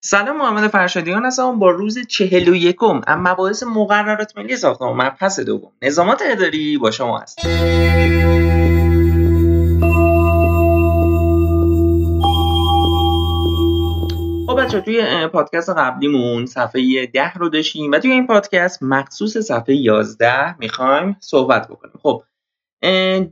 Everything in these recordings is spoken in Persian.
سلام محمد فرشادیان هستم. با روز چهل و یکم اما مباحث مقررات ملی ساختمان مبحث دوم. نظامات اداری با شما هست خب بچه توی پادکست قبلیمون صفحه ده رو داشتیم و توی این پادکست مخصوص صفحه 11 می‌خوایم صحبت بکنیم. خب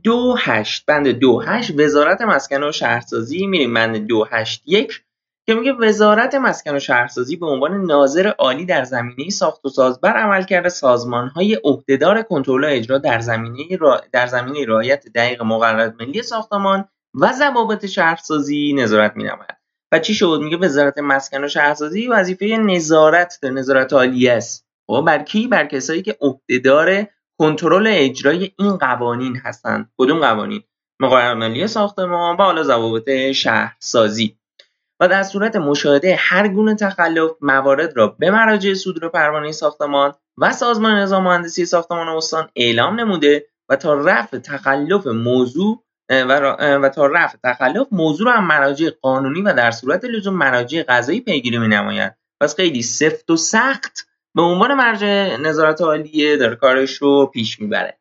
دو هشت بند دو هشت وزارت مسکن و شهرسازی میریم. بند دو هشت یک که میگه وزارت مسکن و شهرسازی به عنوان ناظر عالی در زمینه ساخت و ساز بر عملکرد سازمانهای عهدهدار کنترل و اجرا در زمینه را... در زمینه رعایت دقیق مقررات ملی ساختمان و ضوابط شهرسازی نظارت مینماید. و چی شد؟ میگه وزارت مسکن و شهرسازی وظیفه نظارت در نظارت عالی است. و خب، بر کی؟ بر کسایی که عهدهدار کنترل اجرای این قوانین هستند. کدوم قوانین؟ مقررات ملی ساختمان و حالا ضوابط شهرسازی. و در صورت مشاهده هر گونه تخلف موارد را به مراجع صدور پروانه ساختمان و سازمان نظام مهندسی ساختمان استان اعلام نموده و تا رفع تخلف موضوع و, تا رفع تخلف موضوع را مراجع قانونی و در صورت لزوم مراجع قضایی پیگیری می نماید پس خیلی سفت و سخت به عنوان مرجع نظارت عالیه داره کارش رو پیش می‌بره.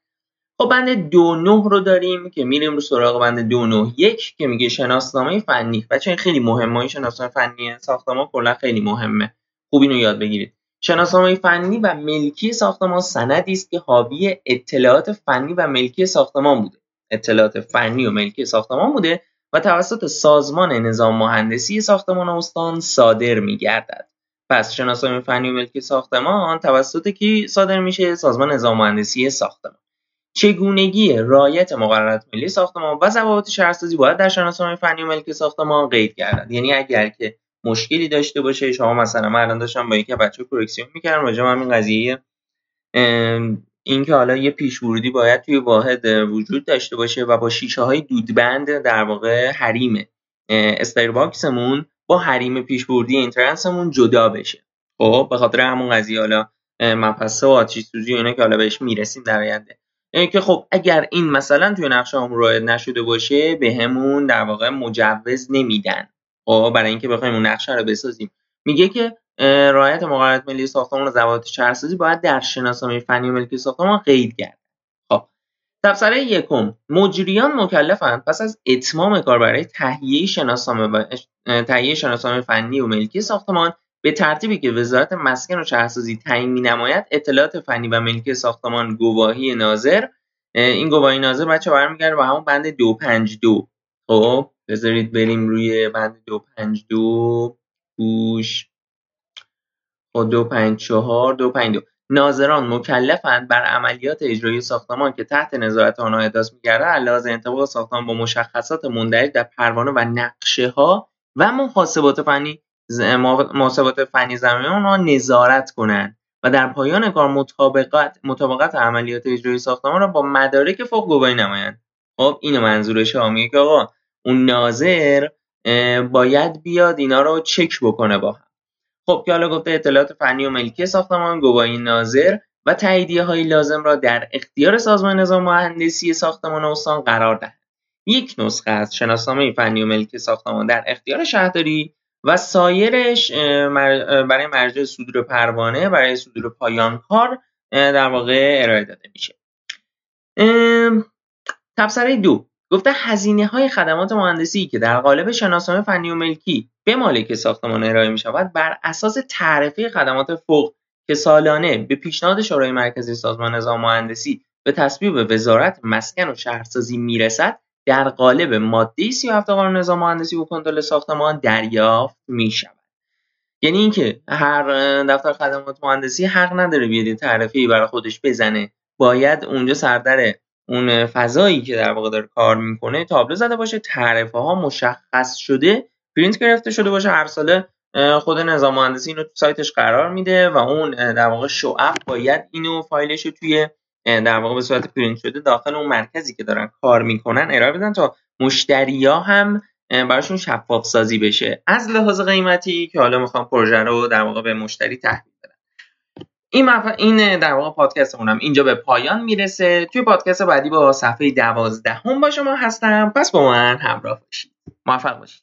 خب بند دو نه رو داریم که میریم رو سراغ بند دو نه یک که میگه شناسنامه فنی. بچه این خیلی مهمه. این شناسنامه فنی ساختمان کلا خیلی مهمه. خوب اینو یاد بگیرید. شناسنامه فنی و ملکی ساختمان سندی است که حاوی اطلاعات فنی و ملکی ساختمان بوده. اطلاعات فنی و ملکی ساختمان بوده و توسط سازمان نظام مهندسی ساختمان استان صادر میگردد. پس شناسنامه فنی و ملکی ساختمان توسط کی صادر میشه سازمان نظام مهندسی ساختمان. چگونگی رعایت مقررات ملی ساختمان و ضوابط شهرسازی باید در شناسنامه فنی و ملکی ساختمان قید گردد. یعنی اگر که مشکلی داشته باشه شما مثلا من الان داشتم با یکی بچه کرکسیون می‌کردم راجع همین قضیه اینکه حالا یه پیش ورودی باید توی واحد وجود داشته باشه و با شیشه های دودبند در واقع حریم استایر باکسمون با حریم پیش اینترنسمون جدا بشه. خب به خاطر همون قضیه حالا مپسه و آتیش سوزی و اینا که حالا بهش می‌رسیم در آینده. که خب اگر این مثلا توی نقشه هم رعایت نشده باشه به همون در واقع مجوز نمیدن. خب برای اینکه بخوایم اون نقشه رو بسازیم. میگه که رعایت مقررات ملی ساختمان و ضوابط شهرسازی باید در شناسنامه فنی ملکی ساختمان قید گردد. خب تبصره یکم. مجریان مکلفند پس از اتمام کار برای تهیه شناسنامه تهیه شناسنامه فنی و ملکی ساختمان به ترتیبی که وزارت مسکن و شهرسازی تعیین می‌نماید اطلاعات فنی و ملکی ساختمان گواهی ناظر. این گواهی ناظر بچه برمیگرده به همون بند 252 خب بذارید بریم روی بند 252 گوش. خب 254 252 ناظران مکلفند بر عملیات اجرایی ساختمان که تحت نظارت آنها احداث می‌گردد علاوه انطباق ساختمان با مشخصات مندرج در پروانه و نقشه ها و محاسبات فنی محاسبات فنی زمینی اونها نظارت کنند و در پایان کار مطابقت مطابقت عملیات اجرایی ساختمان را با مدارک فوق گواهی نمایند. خب اینو منظورش میگه که آقا اون ناظر باید بیاد اینا رو چک بکنه با هم. خب که حالا گفته اطلاعات فنی و ملکی ساختمان گواهی ناظر و تاییدیه های لازم را در اختیار سازمان نظام مهندسی ساختمان استان قرار دهد. یک نسخه از شناسنامه فنی و ملکی ساختمان در اختیار شهرداری و سایرش برای مرجع صدور پروانه برای صدور پایان کار در واقع ارائه داده میشه. تبصره دو. گفته هزینه های خدمات مهندسی که در قالب شناسنامه فنی و ملکی به مالک ساختمان ارائه می شود بر اساس تعرفه خدمات فوق که سالانه به پیشنهاد شورای مرکزی سازمان نظام مهندسی به تصویب وزارت مسکن و شهرسازی می‌رسد در قالب ماده 37 قانون نظام مهندسی و کنترل ساختمان دریافت می شود یعنی اینکه هر دفتر خدمات مهندسی حق نداره بیاد تعرفه برای خودش بزنه. باید اونجا سردر اون فضایی که در واقع داره کار می‌کنه تابلو زده باشه تعرفه ها مشخص شده پرینت گرفته شده باشه. هر ساله خود نظام مهندسی اینو تو سایتش قرار میده و اون در واقع شعب باید اینو فایلش رو توی در واقع به صورت پرینت شده داخل اون مرکزی که دارن کار می‌کنن ارائه بدن تا مشتریا هم براشون شفاف سازی بشه. از لحاظ قیمتی که حالا می‌خوام پروژه رو در واقع به مشتری تحویل بدن این مف... این در واقع پادکستمون هم اینجا به پایان می‌رسه. توی پادکست بعدی با صفحه دوازدهم با شما هستم. پس با من همراه باشید. موفق باشید.